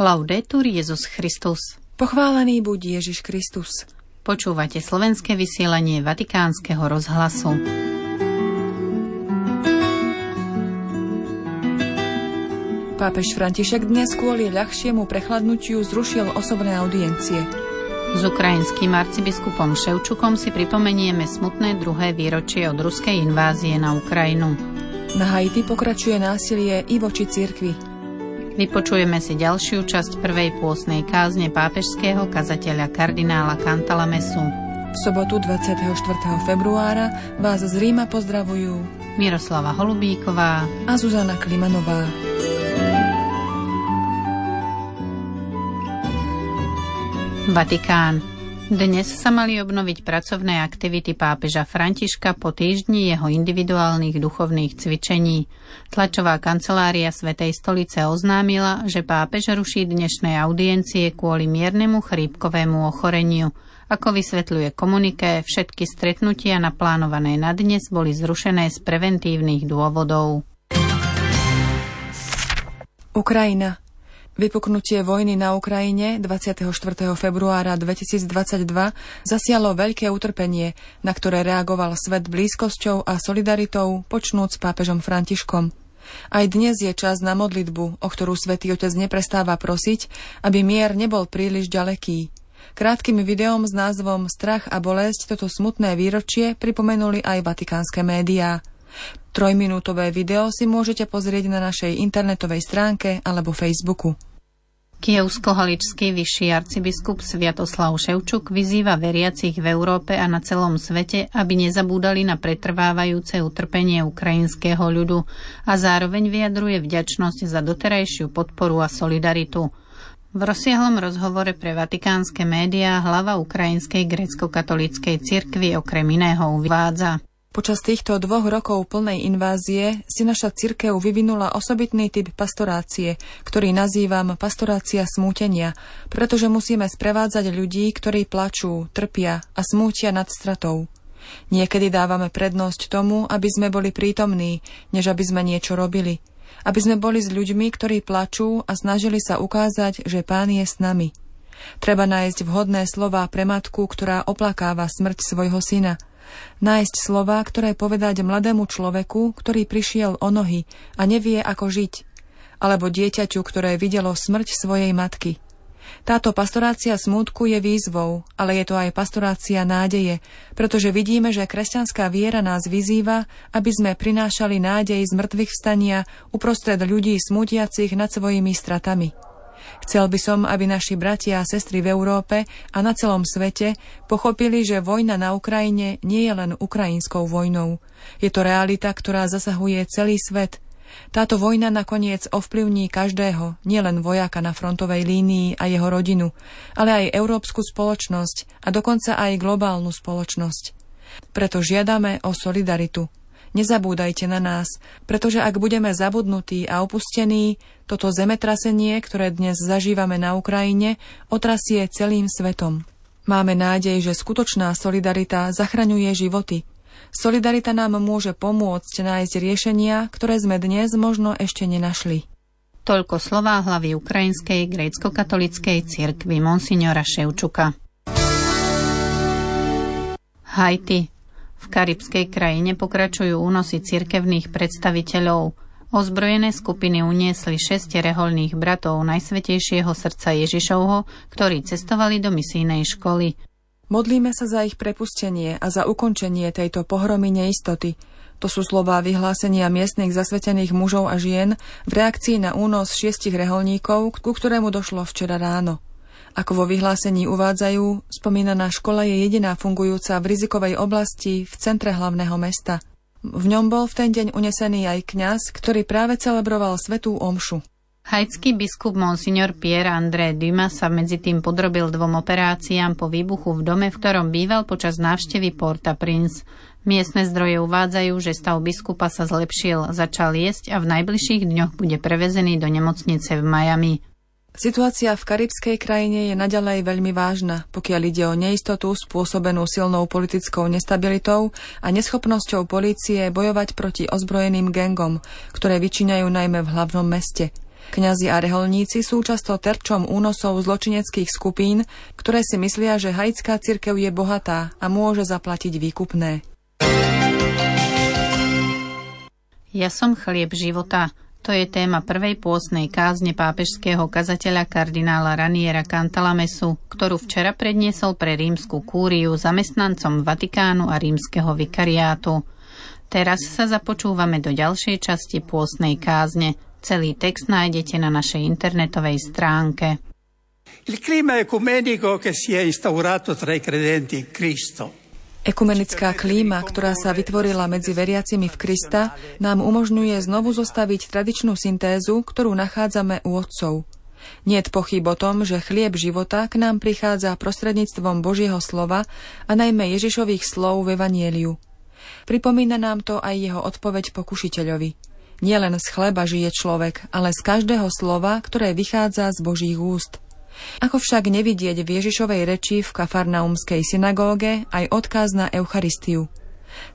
Laudetur Jezus Christus. Pochválený buď Ježiš Kristus. Počúvate slovenské vysielanie Vatikánskeho rozhlasu. Pápež František dnes kvôli ľahšiemu prechladnutiu zrušil osobné audiencie. S ukrajinským arcibiskupom Ševčukom si pripomenieme smutné druhé výročie od ruskej invázie na Ukrajinu. Na Haiti pokračuje násilie i voči cirkvi. Vypočujeme si ďalšiu časť prvej pôsnej kázne pápežského kazateľa kardinála Cantalamesu. V sobotu 24. februára vás z Ríma pozdravujú Miroslava Holubíková a Zuzana Klimanová. Vatikán. Dnes sa mali obnoviť pracovné aktivity pápeža Františka po týždni jeho individuálnych duchovných cvičení. Tlačová kancelária Svetej stolice oznámila, že pápež ruší dnešné audiencie kvôli miernemu chrípkovému ochoreniu. Ako vysvetľuje komuniké, všetky stretnutia naplánované na dnes boli zrušené z preventívnych dôvodov. Ukrajina. Vypuknutie vojny na Ukrajine 24. februára 2022 zasialo veľké utrpenie, na ktoré reagoval svet blízkosťou a solidaritou, počnúc pápežom Františkom. Aj dnes je čas na modlitbu, o ktorú svätý Otec neprestáva prosiť, aby mier nebol príliš ďaleký. Krátkým videom s názvom Strach a bolesť toto smutné výročie pripomenuli aj vatikánske médiá. Trojminútové video si môžete pozrieť na našej internetovej stránke alebo Facebooku. Kievsko-haličský vyšší arcibiskup Sviatoslav Ševčuk vyzýva veriacich v Európe a na celom svete, aby nezabúdali na pretrvávajúce utrpenie ukrajinského ľudu a zároveň vyjadruje vďačnosť za doterajšiu podporu a solidaritu. V rozsiahlom rozhovore pre vatikánske médiá hlava Ukrajinskej grecko-katolíckej cirkvi okrem iného uvádza. Počas týchto dvoch rokov plnej invázie si naša cirkev vyvinula osobitný typ pastorácie, ktorý nazývam pastorácia smútenia, pretože musíme sprevádzať ľudí, ktorí plačú, trpia a smútia nad stratou. Niekedy dávame prednosť tomu, aby sme boli prítomní, než aby sme niečo robili. Aby sme boli s ľuďmi, ktorí plačú a snažili sa ukázať, že Pán je s nami. Treba nájsť vhodné slová pre matku, ktorá oplakáva smrť svojho syna – Nájsť slova, ktoré povedať mladému človeku, ktorý prišiel o nohy a nevie, ako žiť, alebo dieťaťu, ktoré videlo smrť svojej matky. Táto pastorácia smútku je výzvou, ale je to aj pastorácia nádeje, pretože vidíme, že kresťanská viera nás vyzýva, aby sme prinášali nádej z mŕtvych vstania uprostred ľudí smútiacich nad svojimi stratami. Chcel by som, aby naši bratia a sestry v Európe a na celom svete pochopili, že vojna na Ukrajine nie je len ukrajinskou vojnou. Je to realita, ktorá zasahuje celý svet. Táto vojna nakoniec ovplyvní každého, nielen vojáka na frontovej línii a jeho rodinu, ale aj európsku spoločnosť a dokonca aj globálnu spoločnosť. Preto žiadame o solidaritu. Nezabúdajte na nás, pretože ak budeme zabudnutí a opustení, toto zemetrasenie, ktoré dnes zažívame na Ukrajine, otrasie celým svetom. Máme nádej, že skutočná solidarita zachraňuje životy. Solidarita nám môže pomôcť nájsť riešenia, ktoré sme dnes možno ešte nenašli. Toľko slová hlavy Ukrajinskej grécko-katolickej cirkvi Monsignora Ševčuka. Haiti karibskej krajine pokračujú únosy cirkevných predstaviteľov. Ozbrojené skupiny uniesli šesť reholných bratov Najsvetejšieho srdca Ježišovho, ktorí cestovali do misijnej školy. Modlíme sa za ich prepustenie a za ukončenie tejto pohromy neistoty. To sú slová vyhlásenia miestnych zasvetených mužov a žien v reakcii na únos šiestich reholníkov, ku ktorému došlo včera ráno. Ako vo vyhlásení uvádzajú, spomínaná škola je jediná fungujúca v rizikovej oblasti v centre hlavného mesta. V ňom bol v ten deň unesený aj kňaz, ktorý práve celebroval svetú omšu. Haitský biskup Monsignor Pierre André Dumas sa medzi tým podrobil dvom operáciám po výbuchu v dome, v ktorom býval počas návštevy Porta Prince. Miestne zdroje uvádzajú, že stav biskupa sa zlepšil, začal jesť a v najbližších dňoch bude prevezený do nemocnice v Miami. Situácia v karibskej krajine je naďalej veľmi vážna, pokiaľ ide o neistotu spôsobenú silnou politickou nestabilitou a neschopnosťou polície bojovať proti ozbrojeným gengom, ktoré vyčíňajú najmä v hlavnom meste. Kňazi a reholníci sú často terčom únosov zločineckých skupín, ktoré si myslia, že haitská cirkev je bohatá a môže zaplatiť výkupné. Ja som chlieb života. To je téma prvej pôstnej kázne pápežského kazateľa kardinála Raniera Cantalamesu, ktorú včera predniesol pre rímsku kúriu zamestnancom Vatikánu a rímskeho vikariátu. Teraz sa započúvame do ďalšej časti pôstnej kázne. Celý text nájdete na našej internetovej stránke. Il clima ecumenico che si è instaurato tra i credenti in Cristo Ekumenická klíma, ktorá sa vytvorila medzi veriacimi v Krista, nám umožňuje znovu zostaviť tradičnú syntézu, ktorú nachádzame u otcov. Nie je pochyb o tom, že chlieb života k nám prichádza prostredníctvom Božieho slova a najmä Ježišových slov v Evanieliu. Pripomína nám to aj jeho odpoveď pokušiteľovi. Nielen z chleba žije človek, ale z každého slova, ktoré vychádza z Božích úst. Ako však nevidieť v Ježišovej reči v kafarnaumskej synagóge aj odkaz na Eucharistiu.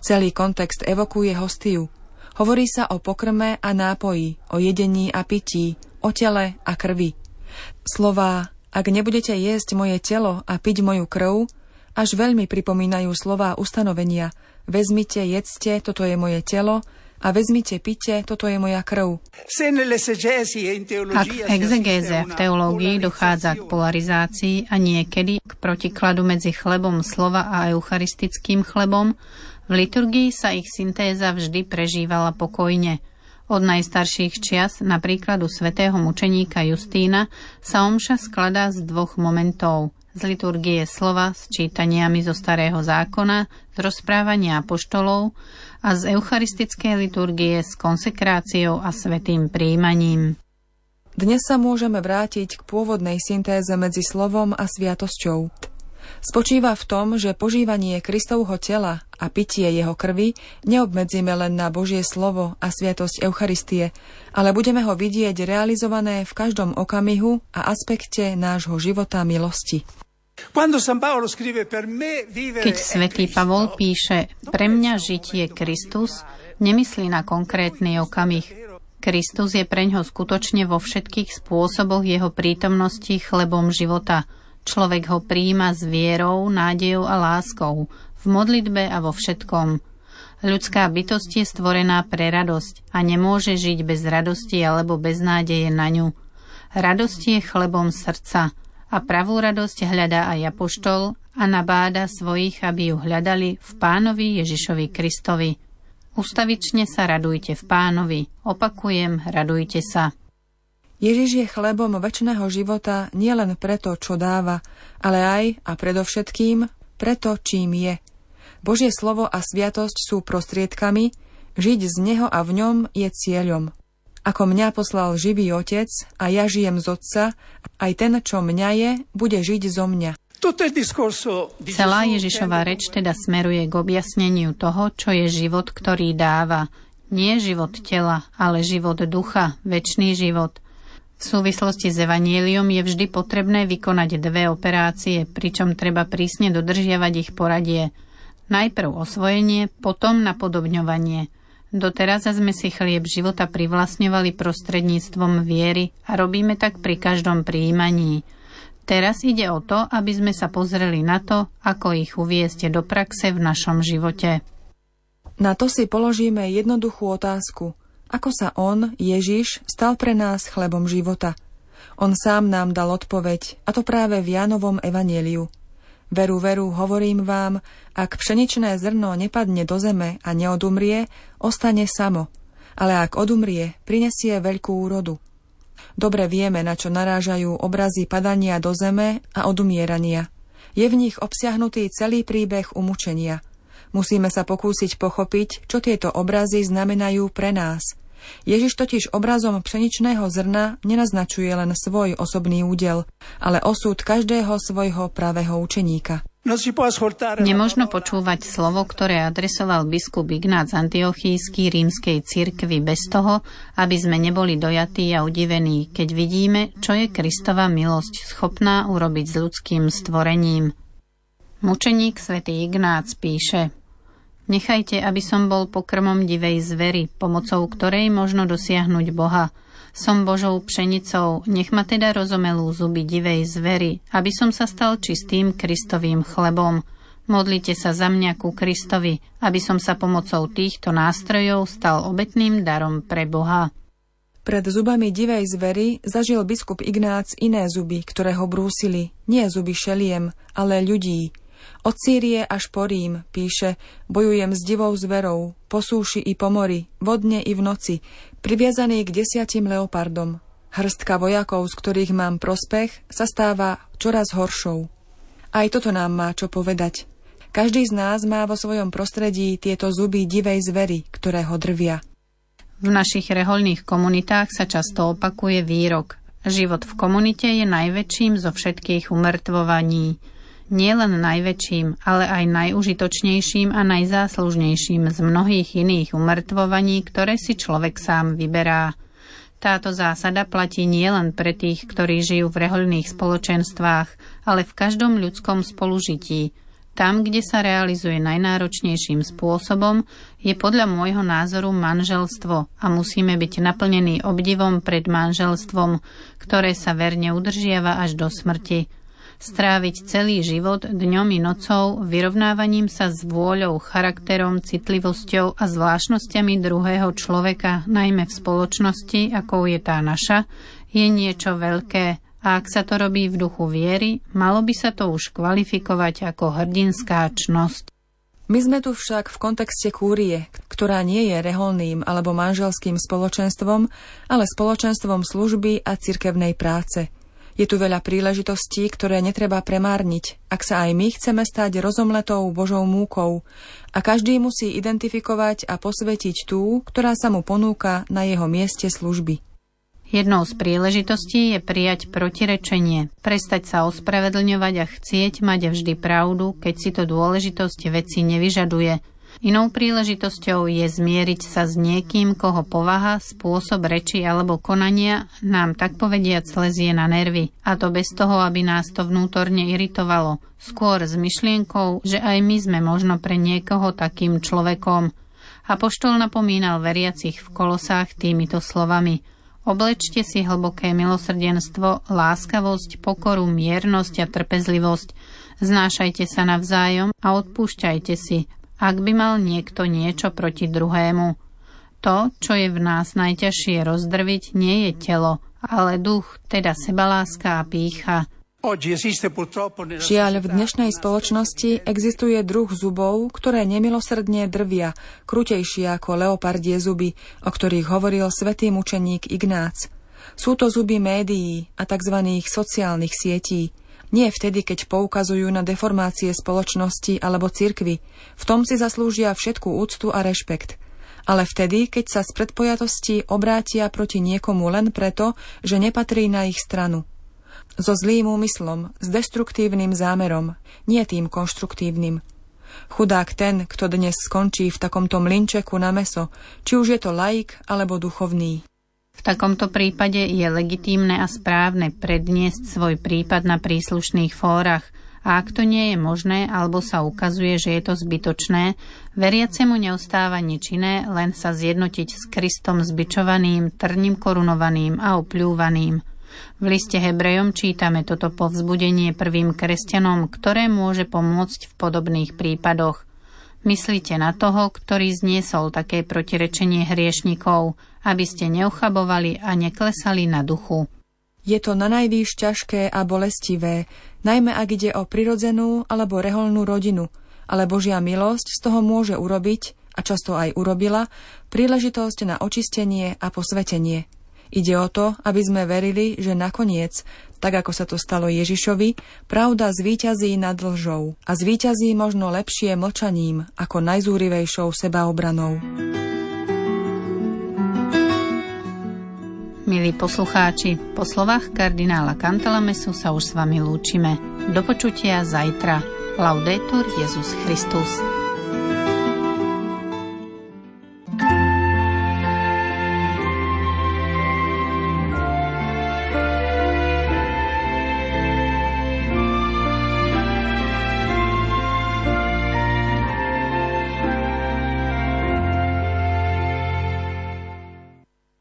Celý kontext evokuje hostiu. Hovorí sa o pokrme a nápoji, o jedení a pití, o tele a krvi. Slová ak nebudete jesť moje telo a piť moju krv, až veľmi pripomínajú slová ustanovenia. Vezmite, jedzte, toto je moje telo, a vezmite, pite, toto je moja krv. Ak v exegéze v teológii dochádza k polarizácii a niekedy k protikladu medzi chlebom slova a eucharistickým chlebom, v liturgii sa ich syntéza vždy prežívala pokojne. Od najstarších čias, napríklad u svätého mučeníka Justína, sa omša skladá z dvoch momentov – z liturgie slova s čítaniami zo starého zákona, z rozprávania apoštolov a z eucharistickej liturgie s konsekráciou a svetým príjmaním. Dnes sa môžeme vrátiť k pôvodnej syntéze medzi slovom a sviatosťou. Spočíva v tom, že požívanie Kristovho tela a pitie jeho krvi neobmedzíme len na Božie slovo a sviatosť Eucharistie, ale budeme ho vidieť realizované v každom okamihu a aspekte nášho života milosti. Keď svätý Pavol píše Pre mňa žiť je Kristus, nemyslí na konkrétny okamih. Kristus je preňho skutočne vo všetkých spôsoboch jeho prítomnosti chlebom života. Človek ho príjima s vierou, nádejou a láskou, v modlitbe a vo všetkom. Ľudská bytosť je stvorená pre radosť a nemôže žiť bez radosti alebo bez nádeje na ňu. Radosť je chlebom srdca – a pravú radosť hľadá aj Apoštol a nabáda svojich, aby ju hľadali v pánovi Ježišovi Kristovi. Ustavične sa radujte v pánovi. Opakujem, radujte sa. Ježiš je chlebom väčšného života nielen preto, čo dáva, ale aj a predovšetkým preto, čím je. Božie slovo a sviatosť sú prostriedkami, žiť z neho a v ňom je cieľom. Ako mňa poslal živý otec a ja žijem z otca, aj ten, čo mňa je, bude žiť zo mňa. Celá Ježišová reč teda smeruje k objasneniu toho, čo je život, ktorý dáva. Nie život tela, ale život ducha, väčší život. V súvislosti s evaníliom je vždy potrebné vykonať dve operácie, pričom treba prísne dodržiavať ich poradie. Najprv osvojenie, potom napodobňovanie – Doteraz sme si chlieb života privlastňovali prostredníctvom viery a robíme tak pri každom príjmaní. Teraz ide o to, aby sme sa pozreli na to, ako ich uviesť do praxe v našom živote. Na to si položíme jednoduchú otázku. Ako sa On, Ježiš, stal pre nás chlebom života? On sám nám dal odpoveď, a to práve v Jánovom evanieliu. Veru, veru, hovorím vám, ak pšeničné zrno nepadne do zeme a neodumrie, ostane samo, ale ak odumrie, prinesie veľkú úrodu. Dobre vieme, na čo narážajú obrazy padania do zeme a odumierania. Je v nich obsiahnutý celý príbeh umúčenia. Musíme sa pokúsiť pochopiť, čo tieto obrazy znamenajú pre nás – Ježiš totiž obrazom pšeničného zrna nenaznačuje len svoj osobný údel, ale osud každého svojho pravého učeníka. Nemožno počúvať slovo, ktoré adresoval biskup Ignác Antiochísky rímskej cirkvi bez toho, aby sme neboli dojatí a udivení, keď vidíme, čo je Kristova milosť schopná urobiť s ľudským stvorením. Mučeník svätý Ignác píše – Nechajte, aby som bol pokrmom divej zvery, pomocou ktorej možno dosiahnuť Boha. Som Božou pšenicou, nech ma teda rozomelú zuby divej zvery, aby som sa stal čistým Kristovým chlebom. Modlite sa za mňa ku Kristovi, aby som sa pomocou týchto nástrojov stal obetným darom pre Boha. Pred zubami divej zvery zažil biskup Ignác iné zuby, ktoré ho brúsili. Nie zuby šeliem, ale ľudí. Od Sýrie až po Rím, píše, bojujem s divou zverou, po súši i po mori, vodne i v noci, priviazaný k desiatim leopardom. Hrstka vojakov, z ktorých mám prospech, sa stáva čoraz horšou. Aj toto nám má čo povedať. Každý z nás má vo svojom prostredí tieto zuby divej zvery, ktoré ho drvia. V našich reholných komunitách sa často opakuje výrok Život v komunite je najväčším zo všetkých umrtvovaní. Nie len najväčším, ale aj najužitočnejším a najzáslužnejším z mnohých iných umrtvovaní, ktoré si človek sám vyberá. Táto zásada platí nielen pre tých, ktorí žijú v rehoľných spoločenstvách, ale v každom ľudskom spolužití – tam, kde sa realizuje najnáročnejším spôsobom, je podľa môjho názoru manželstvo a musíme byť naplnení obdivom pred manželstvom, ktoré sa verne udržiava až do smrti. Stráviť celý život dňom i nocou vyrovnávaním sa s vôľou, charakterom, citlivosťou a zvláštnosťami druhého človeka, najmä v spoločnosti, akou je tá naša, je niečo veľké, a ak sa to robí v duchu viery, malo by sa to už kvalifikovať ako hrdinská čnosť. My sme tu však v kontexte kúrie, ktorá nie je reholným alebo manželským spoločenstvom, ale spoločenstvom služby a cirkevnej práce. Je tu veľa príležitostí, ktoré netreba premárniť, ak sa aj my chceme stať rozomletou Božou múkou a každý musí identifikovať a posvetiť tú, ktorá sa mu ponúka na jeho mieste služby. Jednou z príležitostí je prijať protirečenie, prestať sa ospravedlňovať a chcieť mať vždy pravdu, keď si to dôležitosť veci nevyžaduje. Inou príležitosťou je zmieriť sa s niekým, koho povaha, spôsob reči alebo konania nám tak povediať slezie na nervy. A to bez toho, aby nás to vnútorne iritovalo. Skôr s myšlienkou, že aj my sme možno pre niekoho takým človekom. A poštol napomínal veriacich v kolosách týmito slovami – Oblečte si hlboké milosrdenstvo, láskavosť, pokoru, miernosť a trpezlivosť. Znášajte sa navzájom a odpúšťajte si, ak by mal niekto niečo proti druhému. To, čo je v nás najťažšie rozdrviť, nie je telo, ale duch, teda sebaláska a pícha. Žiaľ, v dnešnej spoločnosti existuje druh zubov, ktoré nemilosrdne drvia, krutejšie ako leopardie zuby, o ktorých hovoril svätý mučeník Ignác. Sú to zuby médií a tzv. sociálnych sietí. Nie vtedy, keď poukazujú na deformácie spoločnosti alebo cirkvy. V tom si zaslúžia všetku úctu a rešpekt ale vtedy, keď sa z predpojatosti obrátia proti niekomu len preto, že nepatrí na ich stranu so zlým úmyslom, s destruktívnym zámerom, nie tým konštruktívnym. Chudák ten, kto dnes skončí v takomto mlinčeku na meso, či už je to laik alebo duchovný. Takomto prípade je legitímne a správne predniesť svoj prípad na príslušných fórach. A ak to nie je možné alebo sa ukazuje, že je to zbytočné, veriacemu neustáva nič iné, len sa zjednotiť s Kristom zbičovaným, trním korunovaným a opľúvaným – v liste Hebrejom čítame toto povzbudenie prvým kresťanom, ktoré môže pomôcť v podobných prípadoch. Myslíte na toho, ktorý zniesol také protirečenie hriešnikov, aby ste neuchabovali a neklesali na duchu. Je to na najvýš ťažké a bolestivé, najmä ak ide o prirodzenú alebo reholnú rodinu, ale Božia milosť z toho môže urobiť, a často aj urobila, príležitosť na očistenie a posvetenie. Ide o to, aby sme verili, že nakoniec, tak ako sa to stalo Ježišovi, pravda zvíťazí nad lžou a zvíťazí možno lepšie mlčaním ako najzúrivejšou sebaobranou. Milí poslucháči, po slovách kardinála Cantalamesu sa už s vami lúčime. Do počutia zajtra. Laudetur Jezus Christus.